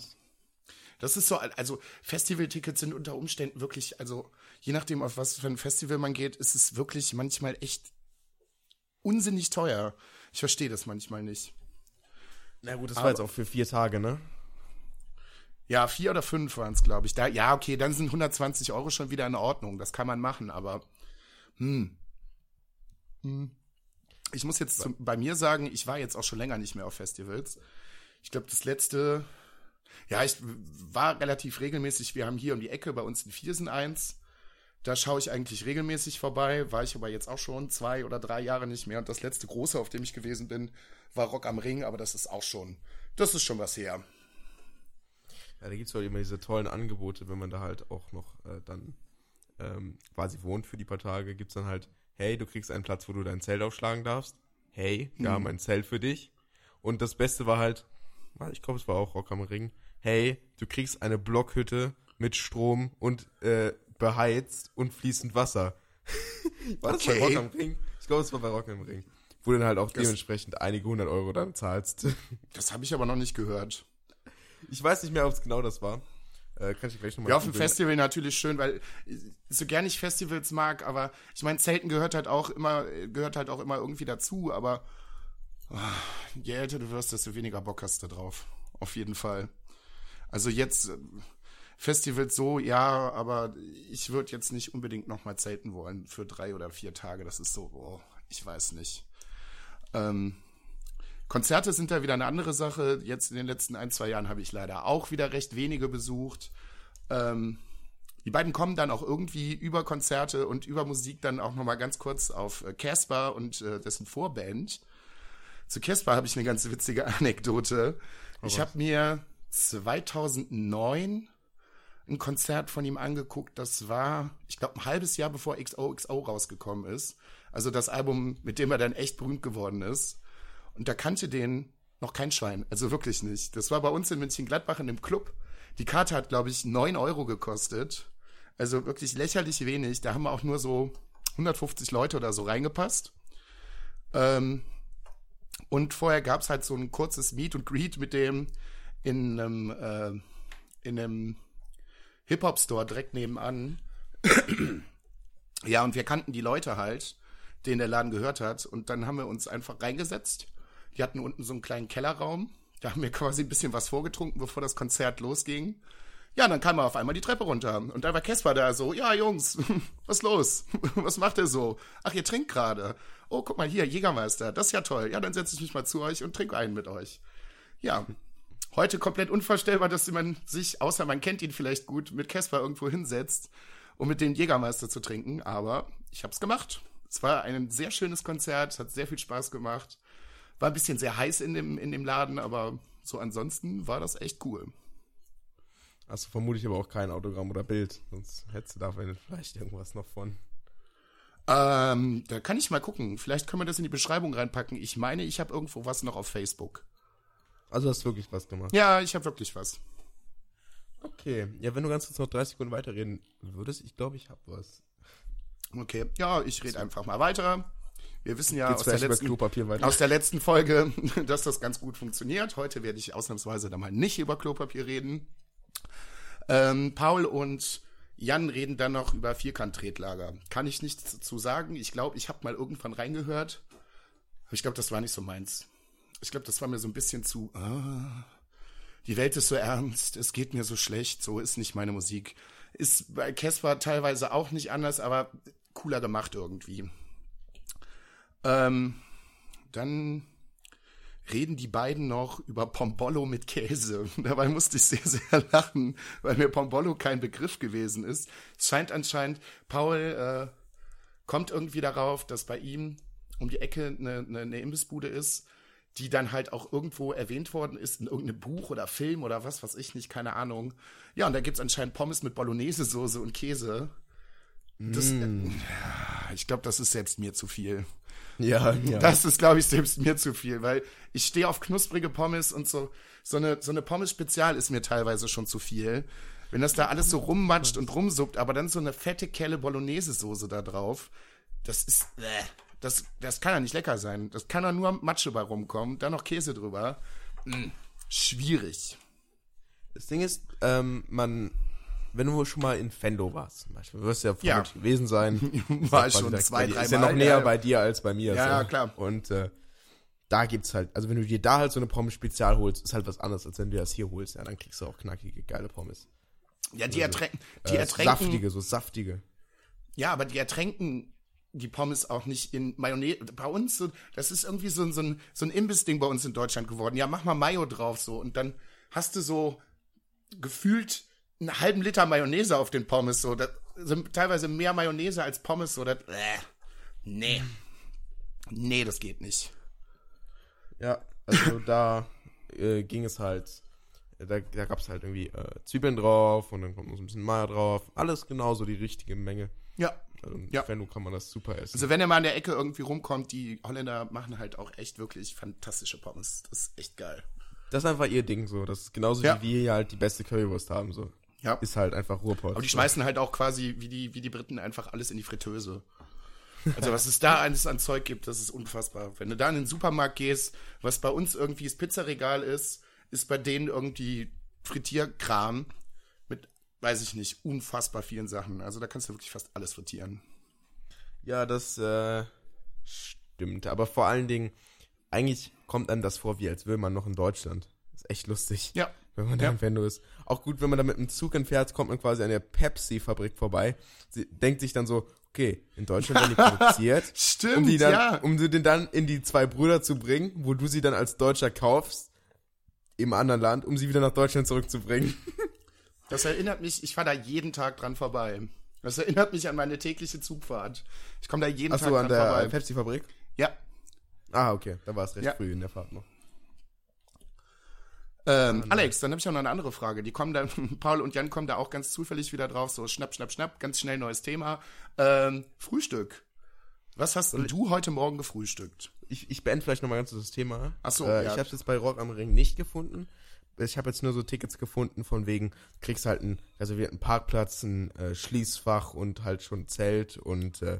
Das ist so, also Festivaltickets sind unter Umständen wirklich, also je nachdem, auf was für ein Festival man geht, ist es wirklich manchmal echt unsinnig teuer. Ich verstehe das manchmal nicht. Na gut, das war jetzt auch für vier Tage, ne? Ja, vier oder fünf waren es, glaube ich. Da, ja, okay, dann sind 120 Euro schon wieder in Ordnung. Das kann man machen, aber hm. Ich muss jetzt zum, bei mir sagen, ich war jetzt auch schon länger nicht mehr auf Festivals. Ich glaube, das letzte, ja, ich war relativ regelmäßig. Wir haben hier um die Ecke bei uns in Viersen eins. Da schaue ich eigentlich regelmäßig vorbei, war ich aber jetzt auch schon zwei oder drei Jahre nicht mehr. Und das letzte große, auf dem ich gewesen bin, war Rock am Ring, aber das ist auch schon, das ist schon was her. Ja, da gibt's halt immer diese tollen Angebote, wenn man da halt auch noch äh, dann ähm, quasi wohnt für die paar Tage, gibt's dann halt, hey, du kriegst einen Platz, wo du dein Zelt aufschlagen darfst. Hey, wir haben ein Zelt für dich. Und das Beste war halt, ich glaube, es war auch Rock am Ring, hey, du kriegst eine Blockhütte mit Strom und äh, beheizt und fließend Wasser. war das Okay. bei Rock am Ring? Ich glaube, es war bei Rock am Ring. Wo du dann halt auch dementsprechend einige hundert Euro dann zahlst. Das habe ich aber noch nicht gehört. Ich weiß nicht mehr, ob es genau das war. Äh, kann ich gleich nochmal Ja, auf dem Festival natürlich schön, weil so gern ich Festivals mag, aber ich meine, Zelten gehört halt auch immer, gehört halt auch immer irgendwie dazu, aber ah, je älter du wirst, desto weniger Bock hast du drauf. Auf jeden Fall. Also jetzt äh, Festivals so, ja, aber ich würde jetzt nicht unbedingt nochmal zelten wollen für drei oder vier Tage. Das ist so, oh, ich weiß nicht. Ähm, Konzerte sind da wieder eine andere Sache. Jetzt in den letzten ein, zwei Jahren habe ich leider auch wieder recht wenige besucht. Ähm, die beiden kommen dann auch irgendwie über Konzerte und über Musik dann auch nochmal ganz kurz auf äh, Casper und äh, dessen Vorband. Zu Casper habe ich eine ganz witzige Anekdote. ich habe mir 2009 ein Konzert von ihm angeguckt. Das war, ich glaube, ein halbes Jahr bevor XOXO rausgekommen ist. Also das Album, mit dem er dann echt berühmt geworden ist. Und da kannte den noch kein Schwein. Also wirklich nicht. Das war bei uns in München-Gladbach in dem Club. Die Karte hat, glaube ich, 9 Euro gekostet. Also wirklich lächerlich wenig. Da haben wir auch nur so 150 Leute oder so reingepasst. Ähm, und vorher gab es halt so ein kurzes Meet und Greet mit dem in einem, äh, in einem Hip-Hop-Store direkt nebenan. ja, und wir kannten die Leute halt, denen der Laden gehört hat. Und dann haben wir uns einfach reingesetzt. Die hatten unten so einen kleinen Kellerraum. Da haben wir quasi ein bisschen was vorgetrunken, bevor das Konzert losging. Ja, dann kam er auf einmal die Treppe runter. Und da war Casper da so, ja, Jungs, was los? Was macht ihr so? Ach, ihr trinkt gerade. Oh, guck mal hier, Jägermeister, das ist ja toll. Ja, dann setze ich mich mal zu euch und trinke einen mit euch. Ja, heute komplett unvorstellbar, dass man sich, außer man kennt ihn vielleicht gut, mit Casper irgendwo hinsetzt, um mit dem Jägermeister zu trinken. Aber ich habe es gemacht. Es war ein sehr schönes Konzert, es hat sehr viel Spaß gemacht. War ein bisschen sehr heiß in dem, in dem Laden, aber so ansonsten war das echt cool. Hast du vermutlich aber auch kein Autogramm oder Bild, sonst hättest du da vielleicht irgendwas noch von. Ähm, da kann ich mal gucken. Vielleicht können wir das in die Beschreibung reinpacken. Ich meine, ich habe irgendwo was noch auf Facebook. Also hast du wirklich was gemacht. Ja, ich habe wirklich was. Okay. Ja, wenn du ganz kurz noch 30 Sekunden weiterreden würdest, ich glaube, ich habe was. Okay, ja, ich rede einfach mal weiter. Wir wissen ja aus der, letzten, aus der letzten Folge, dass das ganz gut funktioniert. Heute werde ich ausnahmsweise dann mal nicht über Klopapier reden. Ähm, Paul und Jan reden dann noch über Vierkant-Tretlager. Kann ich nichts dazu sagen. Ich glaube, ich habe mal irgendwann reingehört. Aber ich glaube, das war nicht so meins. Ich glaube, das war mir so ein bisschen zu. Ah, die Welt ist so ernst, es geht mir so schlecht, so ist nicht meine Musik. Ist bei Casper teilweise auch nicht anders, aber cooler gemacht irgendwie. Ähm, dann reden die beiden noch über Pombollo mit Käse. Dabei musste ich sehr, sehr lachen, weil mir Pombollo kein Begriff gewesen ist. Es scheint anscheinend, Paul äh, kommt irgendwie darauf, dass bei ihm um die Ecke eine, eine, eine Imbissbude ist, die dann halt auch irgendwo erwähnt worden ist in irgendeinem Buch oder Film oder was weiß ich nicht, keine Ahnung. Ja, und da gibt's anscheinend Pommes mit Bolognese-Soße und Käse. Das, äh, ich glaube, das ist selbst mir zu viel. Ja, ja. Das ist, glaube ich, selbst mir zu viel, weil ich stehe auf knusprige Pommes und so. So eine, so eine Pommes-Spezial ist mir teilweise schon zu viel. Wenn das da alles so rummatscht und rumsuppt, aber dann so eine fette Kelle Bolognese-Soße da drauf, das ist, äh, das, das kann ja nicht lecker sein. Das kann ja nur Matsche bei rumkommen, dann noch Käse drüber. Mm, schwierig. Das Ding ist, ähm, man, wenn du schon mal in Fendo warst, zum Beispiel, wirst du ja Ja. vermutlich gewesen sein. War ja schon zwei, drei Ist ja Mal, noch näher ja. bei dir als bei mir. Ja, so. ja, klar. Und äh, da gibt's halt, also wenn du dir da halt so eine Pommes Spezial holst, ist halt was anderes, als wenn du das hier holst. Ja, dann kriegst du auch knackige, geile Pommes. Ja, die, ertränken, die Äh, ertränken, saftige, so saftige. Ja, aber die ertränken die Pommes auch nicht in Mayonnaise. Bei uns, so, das ist irgendwie so, so ein, so ein Imbiss-Ding bei uns in Deutschland geworden. Ja, mach mal Mayo drauf so. Und dann hast du so gefühlt einen halben Liter Mayonnaise auf den Pommes. So. Das sind teilweise mehr Mayonnaise als Pommes. So. Das, äh, nee. Nee, das geht nicht. Ja, also da äh, ging es halt, da, da gab es halt irgendwie äh, Zwiebeln drauf und dann kommt noch so ein bisschen Mayo drauf. Alles genauso die richtige Menge. Ja. Also Ja. Venlo kann man das super essen. Also wenn er mal an der Ecke irgendwie rumkommt, die Holländer machen halt auch echt wirklich fantastische Pommes. Das ist echt geil. Das ist einfach ihr Ding so. Das ist genauso Ja. wie wir hier halt die beste Currywurst haben. So. Ja. Ist halt einfach Ruhrpott. Aber die schmeißen halt auch quasi, wie die, wie die Briten, einfach alles in die Fritteuse. Also was es da alles an Zeug gibt, das ist unfassbar. Wenn du da in den Supermarkt gehst, was bei uns irgendwie das Pizzaregal ist, ist bei denen irgendwie Frittierkram mit, weiß ich nicht, unfassbar vielen Sachen. Also da kannst du wirklich fast alles frittieren. Ja, das äh, stimmt. Aber vor allen Dingen, eigentlich kommt einem das vor, wie als wäre man noch in Deutschland. ist echt lustig. Ja. Wenn man da Ja. in Venlo ist. Auch gut, wenn man da mit dem Zug entfährt, kommt man quasi an der Pepsi-Fabrik vorbei. Sie denkt sich dann so, okay, in Deutschland werden die produziert. Stimmt, um die dann, ja. um sie den dann in die zwei Brüder zu bringen, wo du sie dann als Deutscher kaufst, im anderen Land, um sie wieder nach Deutschland zurückzubringen. Das erinnert mich, ich fahre da jeden Tag dran vorbei. Das erinnert mich an meine tägliche Zugfahrt. Ich komme da jeden Tag Achso, dran an der vorbei. Pepsi-Fabrik? Ja. Ah, okay, da war es recht Ja. früh in der Fahrt noch. Ähm, Alex, dann habe ich auch noch eine andere Frage. Die kommen da, Paul und Jan kommen da auch ganz zufällig wieder drauf, so schnapp, schnapp, schnapp, ganz schnell neues Thema. Ähm, Frühstück. Was hast denn du heute Morgen gefrühstückt? Ich, ich beende vielleicht nochmal ganz das Thema. Ach so, äh, ja. Ich habe es jetzt bei Rock am Ring nicht gefunden. Ich habe jetzt nur so Tickets gefunden von wegen, kriegst halt einen reservierten Parkplatz, ein äh, Schließfach und halt schon Zelt und äh,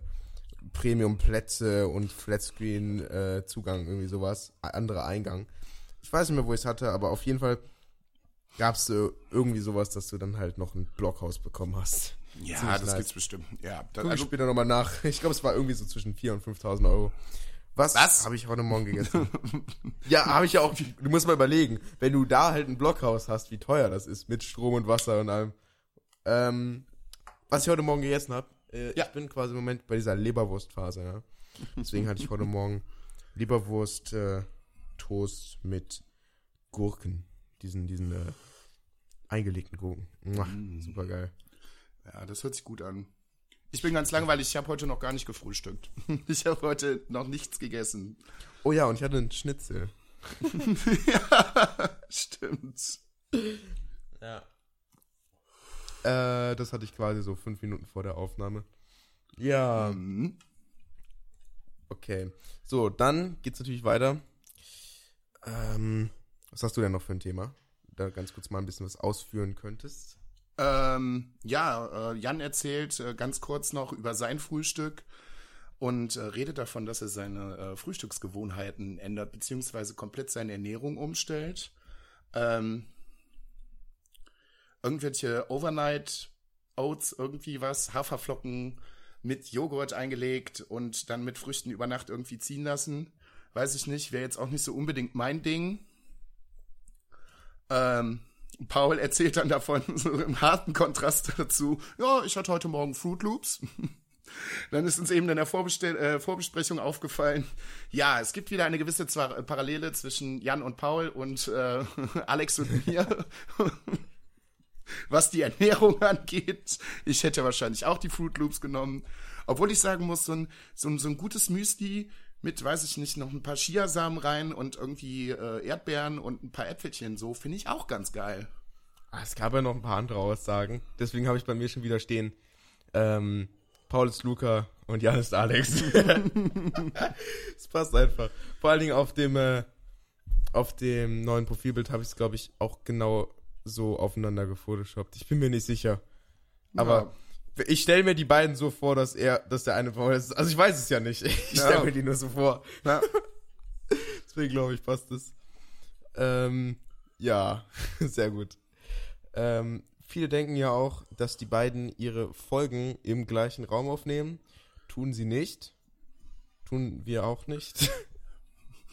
Premium-Plätze und Flatscreen-Zugang, irgendwie sowas. Andere Eingang. Ich weiß nicht mehr, wo ich es hatte, aber auf jeden Fall gab es äh, irgendwie sowas, dass du dann halt noch ein Blockhaus bekommen hast. Ja, Ziemlich das nice. gibt's bestimmt. Ja, da, Guck ich also, später nochmal nach. Ich glaube, es war irgendwie so zwischen 4.000 und 5.000 Euro. Was, Was? habe ich heute Morgen gegessen? ja, habe ich ja auch. Du musst mal überlegen, wenn du da halt ein Blockhaus hast, wie teuer das ist mit Strom und Wasser und allem. Ähm, was ich heute Morgen gegessen habe, äh, Ja. ich bin quasi im Moment bei dieser Leberwurstphase. Ja? Deswegen hatte ich heute Morgen Leberwurst äh, Toast mit Gurken, diesen diesen äh, eingelegten Gurken. Mua, Super geil. ja, das hört sich gut an. Ich bin ganz langweilig, ich habe heute noch gar nicht gefrühstückt. Ich habe heute noch nichts gegessen. Oh ja, und ich hatte einen Schnitzel. Stimmt. Ja. Äh, das hatte ich quasi so fünf Minuten vor der Aufnahme. Ja. Mhm. Okay. So, dann geht's natürlich weiter. Ähm, was hast du denn noch für ein Thema? Da ganz kurz mal ein bisschen was ausführen könntest. Ähm, ja, äh, Jan erzählt äh, ganz kurz noch über sein Frühstück und äh, redet davon, dass er seine äh, Frühstücksgewohnheiten ändert, beziehungsweise komplett seine Ernährung umstellt. Ähm, irgendwelche Overnight Oats, irgendwie was, Haferflocken mit Joghurt eingelegt und dann mit Früchten über Nacht irgendwie ziehen lassen. Weiß ich nicht, wäre jetzt auch nicht so unbedingt mein Ding. Ähm, Paul erzählt dann davon, so im harten Kontrast dazu, ja, ich hatte heute Morgen Fruit Loops. Dann ist uns eben in der Vorbestell äh, Vorbesprechung aufgefallen, ja, es gibt wieder eine gewisse zwar Parallele zwischen Jan und Paul und äh, Alex und mir, was die Ernährung angeht. Ich hätte wahrscheinlich auch die Fruit Loops genommen. Obwohl ich sagen muss, so ein, so ein, so ein gutes Müsli mit, weiß ich nicht, noch ein paar Chiasamen rein und irgendwie äh, Erdbeeren und ein paar Äpfelchen, so finde ich auch ganz geil. Ah, es gab ja noch ein paar andere Aussagen. Deswegen habe ich bei mir schon wieder stehen. Ähm, Paul ist Luca und Jan ist Alex. Es passt einfach. Vor allen Dingen auf dem, äh, auf dem neuen Profilbild habe ich es, glaube ich, auch genau so aufeinander gefotoshoppt. Ich bin mir nicht sicher. Aber ich stelle mir die beiden so vor, dass er, dass der eine Paul ist. Also ich weiß es ja nicht. Ich Ja. stelle mir die nur so vor. Ja. Deswegen glaube ich, passt es. Ähm, ja, sehr gut. Ähm, viele denken ja auch, dass die beiden ihre Folgen im gleichen Raum aufnehmen. Tun sie nicht. Tun wir auch nicht.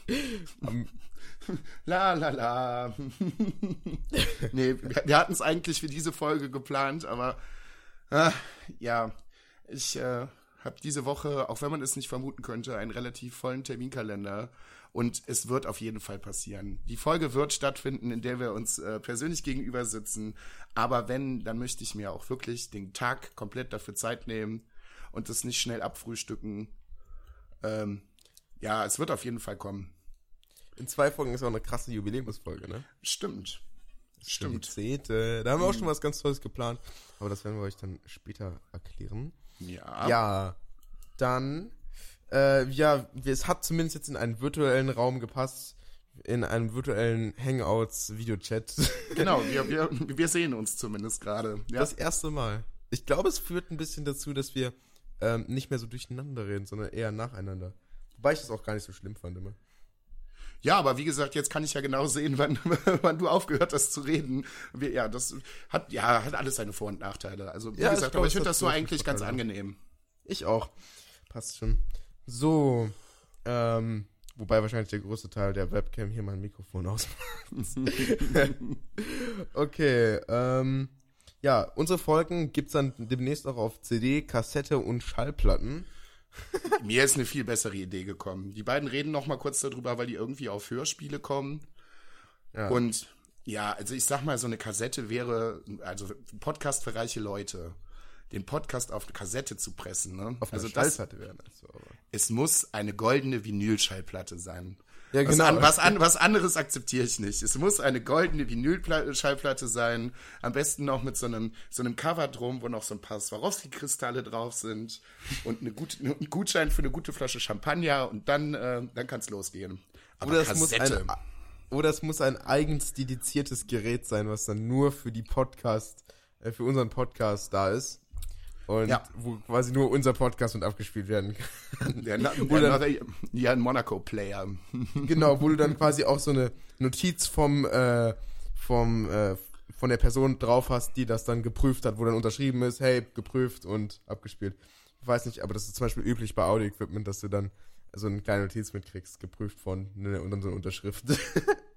Am- La la la. nee, wir, wir hatten es eigentlich für diese Folge geplant, aber ah, ja, ich äh, habe diese Woche, auch wenn man es nicht vermuten könnte, einen relativ vollen Terminkalender. Und es wird auf jeden Fall passieren. Die Folge wird stattfinden, in der wir uns äh, persönlich gegenüber sitzen. Aber wenn, dann möchte ich mir auch wirklich den Tag komplett dafür Zeit nehmen und das nicht schnell abfrühstücken. Ähm, ja, es wird auf jeden Fall kommen. In zwei Folgen ist auch eine krasse Jubiläumsfolge, ne? Stimmt. Stimmt. Zehnte. Da haben wir auch schon was ganz Tolles geplant. Aber das werden wir euch dann später erklären. Ja. Ja, dann, äh, ja, es hat zumindest jetzt in einen virtuellen Raum gepasst, in einem virtuellen Hangouts-Videochat. Genau, wir, wir, wir sehen uns zumindest gerade. Ja. Das erste Mal. Ich glaube, es führt ein bisschen dazu, dass wir ähm, nicht mehr so durcheinander reden, sondern eher nacheinander. Wobei ich das auch gar nicht so schlimm fand immer. Ja, aber wie gesagt, jetzt kann ich ja genau sehen, wann, wann du aufgehört hast zu reden. Ja, das hat ja hat alles seine Vor- und Nachteile. Also wie Ja, ich gesagt, glaube, aber ich finde hat das so eigentlich ganz angenehm. Ich auch. Passt schon. So, ähm, wobei wahrscheinlich der größte Teil der Webcam hier mein Mikrofon ausmacht. okay, ähm, ja, unsere Folgen gibt's dann demnächst auch auf CD, Kassette und Schallplatten. Mir ist eine viel bessere Idee gekommen. Die beiden reden noch mal kurz darüber, weil die irgendwie auf Hörspiele kommen. Ja. Und ja, also ich sag mal, so eine Kassette wäre, also Podcast für reiche Leute, den Podcast auf eine Kassette zu pressen. Ne? Auf einer also das, Schallplatte wäre das so, aber. es muss eine goldene Vinylschallplatte sein. Ja, Was, genau. an, was, an, was anderes akzeptiere ich nicht. Es muss eine goldene Vinylschallplatte sein. Am besten noch mit so einem, so einem Cover drum, wo noch so ein paar Swarovski-Kristalle drauf sind und eine gute, ein Gutschein für eine gute Flasche Champagner und dann, äh, dann kann es losgehen. Aber Oder es, muss ein, oder es muss ein eigens dediziertes Gerät sein, was dann nur für die Podcast, äh, für unseren Podcast da ist. Und Ja. wo quasi nur unser Podcast mit abgespielt werden kann. dann- Norway- ja, ein Monaco-Player. Genau, wo du dann quasi auch so eine Notiz vom, äh, vom, äh, von der Person drauf hast, die das dann geprüft hat, wo dann unterschrieben ist, hey, geprüft und abgespielt. Ich weiß nicht, aber das ist zum Beispiel üblich bei Audio-Equipment, dass du dann so eine kleine Notiz mitkriegst, geprüft von, ne, und dann so eine Unterschrift.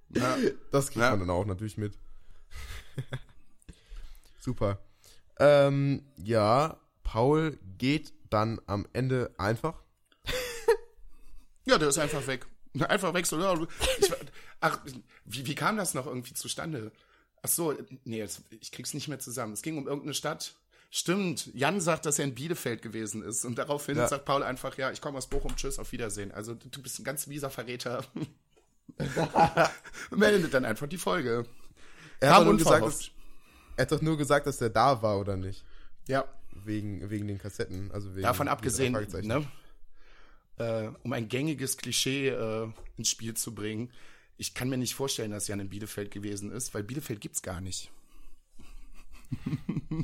Ja. Das kriegt Ja. man dann auch natürlich mit. Super. Ähm, ja, Paul geht dann am Ende einfach. Ja, der ist einfach weg. Einfach weg. So, ich, ach, wie, wie kam das noch irgendwie zustande? Ach so, nee, jetzt, ich krieg's nicht mehr zusammen. Es ging um irgendeine Stadt. Stimmt, Jan sagt, dass er in Bielefeld gewesen ist. Und daraufhin Ja. sagt Paul einfach, ja, ich komme aus Bochum, tschüss, auf Wiedersehen. Also du bist ein ganz mieser Verräter. Meldet dann einfach die Folge. Er hat, gesagt, er hat doch nur gesagt, dass er da war, oder nicht? Ja, Wegen, wegen den Kassetten. Also wegen davon abgesehen, ne, äh, um ein gängiges Klischee äh, ins Spiel zu bringen, ich kann mir nicht vorstellen, dass Jan in Bielefeld gewesen ist, weil Bielefeld gibt's gar nicht.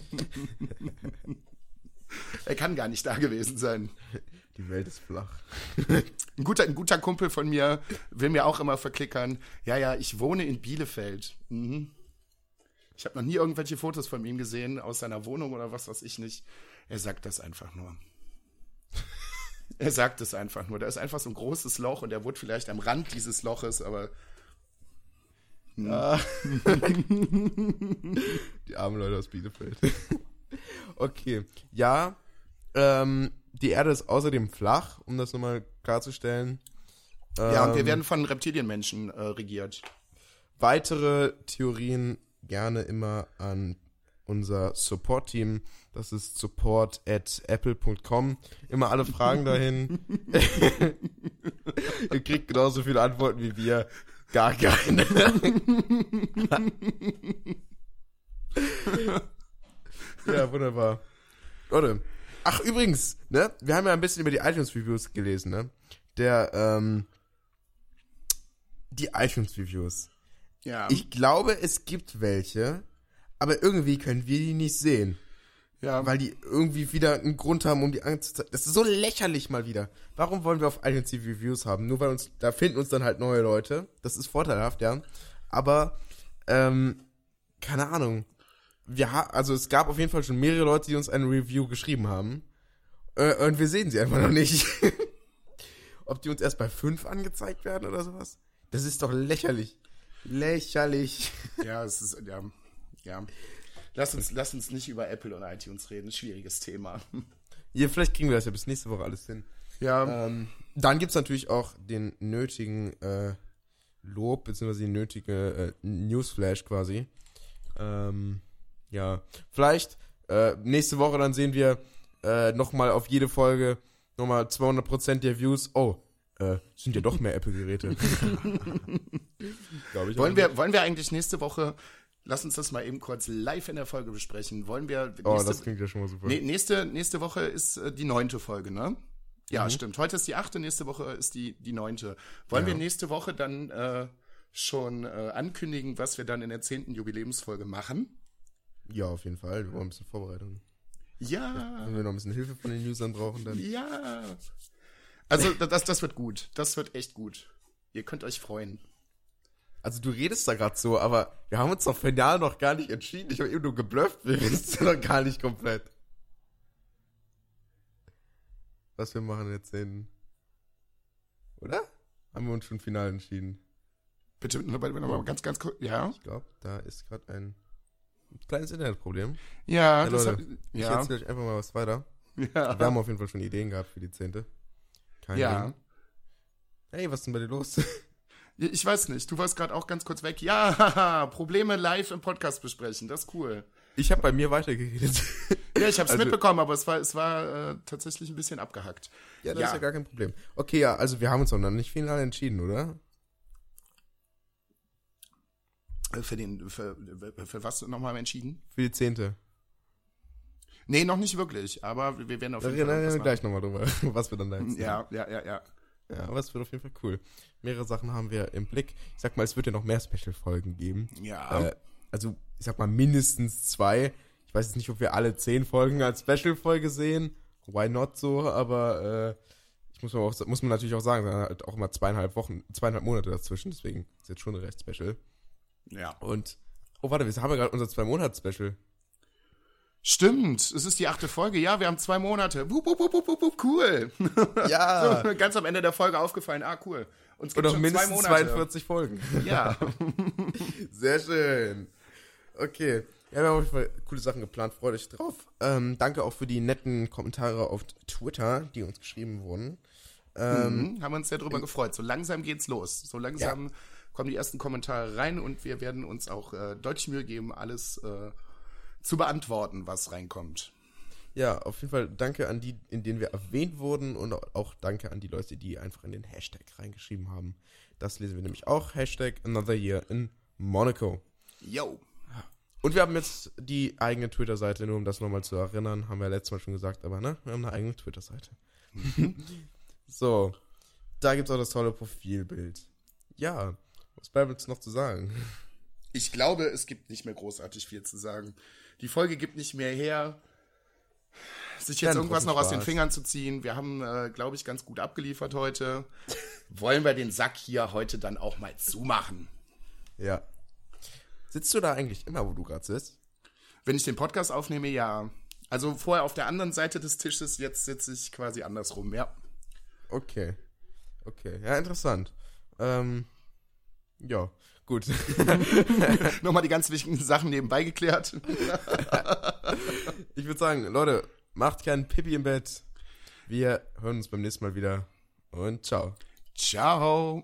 er kann gar nicht da gewesen sein. Die Welt ist flach. Ein guter, ein guter Kumpel von mir will mir auch immer verklickern, ja, ja, ich wohne in Bielefeld. Mhm. Ich habe noch nie irgendwelche Fotos von ihm gesehen aus seiner Wohnung oder was weiß ich nicht. Er sagt das einfach nur. er sagt es einfach nur. Da ist einfach so ein großes Loch und er wohnt vielleicht am Rand dieses Loches, aber Die armen Leute aus Bielefeld. okay. Ja, ähm, die Erde ist außerdem flach, um das nochmal klarzustellen. ja, und wir Ähm, werden von Reptilienmenschen äh, regiert. Weitere Theorien gerne immer an unser Support-Team. Das ist support at apple.com. Immer alle Fragen dahin. Ihr kriegt genauso viele Antworten wie wir. Gar keine. ja, wunderbar. Leute. Ach, übrigens, ne? Wir haben ja ein bisschen über die iTunes-Reviews gelesen, ne? Der, ähm, die iTunes-Reviews. Ja, Ich glaube, es gibt welche, aber irgendwie können wir die nicht sehen. ja. Weil die irgendwie wieder einen Grund haben, um die anzuzeigen. Das ist so lächerlich mal wieder. Warum wollen wir auf iTunes Reviews haben? Nur weil uns, da finden uns dann halt neue Leute. Das ist vorteilhaft, ja. Aber, ähm, keine Ahnung. Wir ha also es gab auf jeden Fall schon mehrere Leute, die uns eine Review geschrieben haben. Äh, und wir sehen sie einfach noch nicht. Ob die uns erst bei fünf angezeigt werden oder sowas? Das ist doch lächerlich. Lächerlich. Ja, es ist, ja, ja. Lass uns, lass uns nicht über Apple und iTunes reden. Schwieriges Thema. Ja, vielleicht kriegen wir das ja bis nächste Woche alles hin. Ja. Ähm, dann gibt's natürlich auch den nötigen äh, Lob, beziehungsweise die nötige äh, Newsflash quasi. Ähm, ja, vielleicht äh, nächste Woche dann sehen wir äh, nochmal auf jede Folge nochmal 200% der Views. Oh, äh, sind ja doch mehr Apple-Geräte. Wollen, wir, wollen wir eigentlich nächste Woche, lass uns das mal eben kurz live in der Folge besprechen. Wollen wir. nicht. Oh, nächste, das klingt ja schon mal super. nächste, nächste Woche ist äh, die neunte Folge, ne? Mhm. Ja, stimmt. Heute ist die achte, nächste Woche ist die, die neunte. Wollen Ja. wir nächste Woche dann äh, schon äh, ankündigen, was wir dann in der zehnten Jubiläumsfolge machen? Ja, auf jeden Fall. Wir brauchen ein bisschen Vorbereitung. Ja. Wenn wir noch ein bisschen Hilfe von den Usern brauchen, dann. Ja. Also, das, das wird gut. Das wird echt gut. Ihr könnt euch freuen. Also du redest da gerade so, aber wir haben uns doch final noch gar nicht entschieden. Ich habe eben nur geblufft, wir redest da noch gar nicht komplett. Was wir machen jetzt den. Oder? Haben wir uns schon final entschieden? Bitte noch mal, noch mal ganz, ganz kurz. Ja. Ich glaube, da ist gerade ein kleines Internetproblem. Ja, Ja, das Leute, hab, Ich ja. erzähle euch einfach mal was weiter. ja. Wir haben auf jeden Fall schon Ideen gehabt für die zehnte. Kein Ja. Ding. Hey, was ist denn bei dir los? Ich weiß nicht, du warst gerade auch ganz kurz weg. Ja, Probleme live im Podcast besprechen, das ist cool. Ich habe bei mir weitergeredet. Ja, ich habe es Also- mitbekommen, aber es war, es war äh, tatsächlich ein bisschen abgehackt. ja, das Ja. ist ja gar kein Problem. Okay, ja, also wir haben uns auch noch nicht final entschieden, oder? Für den, für, für was nochmal entschieden? Für die zehnte. Nee, noch nicht wirklich, aber wir werden auf jeden reden Fall wir was gleich nochmal drüber, was wir dann da jetzt. Ja, ja, ja, ja. Ja, aber es wird auf jeden Fall cool. Mehrere Sachen haben wir im Blick. Ich sag mal, es wird ja noch mehr Special-Folgen geben. Ja. Äh, also, ich sag mal, mindestens zwei. Ich weiß jetzt nicht, ob wir alle zehn Folgen als Special-Folge sehen. Why not so? Aber äh, ich muss, mal auch, muss man natürlich auch sagen, da hat auch immer zweieinhalb Wochen, zweieinhalb Monate dazwischen. Deswegen ist jetzt schon recht special. ja. Und, oh warte, wir haben ja gerade unser Zwei-Monats-Special. Stimmt, es ist die achte Folge. Ja, wir haben zwei Monate. Wup, wup, wup, wup, wup, cool. Ja! So, ganz am Ende der Folge aufgefallen. Ah, cool. Gibt Und auch schon zwei mindestens Monate. 42 Folgen. Ja. Sehr schön. Okay. Ja, wir haben auf jeden Fall coole Sachen geplant. Freut euch drauf. Ähm, danke auch für die netten Kommentare auf Twitter, die uns geschrieben wurden. Ähm, Mhm, haben uns sehr drüber gefreut. So langsam geht's los. So langsam kommen die ersten Kommentare rein und wir werden uns auch äh, deutlich Mühe geben, alles äh, zu beantworten, was reinkommt. Ja, auf jeden Fall danke an die, in denen wir erwähnt wurden und auch danke an die Leute, die einfach in den Hashtag reingeschrieben haben. Das lesen wir nämlich auch. Hashtag Another Year in Monaco. Yo. Und wir haben jetzt die eigene Twitter-Seite, nur um das nochmal zu erinnern, haben wir letztes Mal schon gesagt, aber ne, wir haben eine eigene Twitter-Seite. so, da gibt's auch das tolle Profilbild. Ja, was bleibt uns noch zu sagen? Ich glaube, es gibt nicht mehr großartig viel zu sagen. Die Folge gibt nicht mehr her, sich jetzt Dann irgendwas noch aus den Spaß. Fingern zu ziehen. Wir haben, äh, glaube ich, ganz gut abgeliefert heute. Wollen wir den Sack hier heute dann auch mal zumachen? Ja. Sitzt du da eigentlich immer, wo du gerade sitzt? Wenn ich den Podcast aufnehme, ja. Also vorher auf der anderen Seite des Tisches, jetzt sitze ich quasi andersrum, ja. Okay. Okay, ja, interessant. Ähm, ja, gut. Nochmal die ganz wichtigen Sachen nebenbei geklärt. Ich würde sagen, Leute, macht keinen Pipi im Bett. Wir hören uns beim nächsten Mal wieder und ciao. Ciao.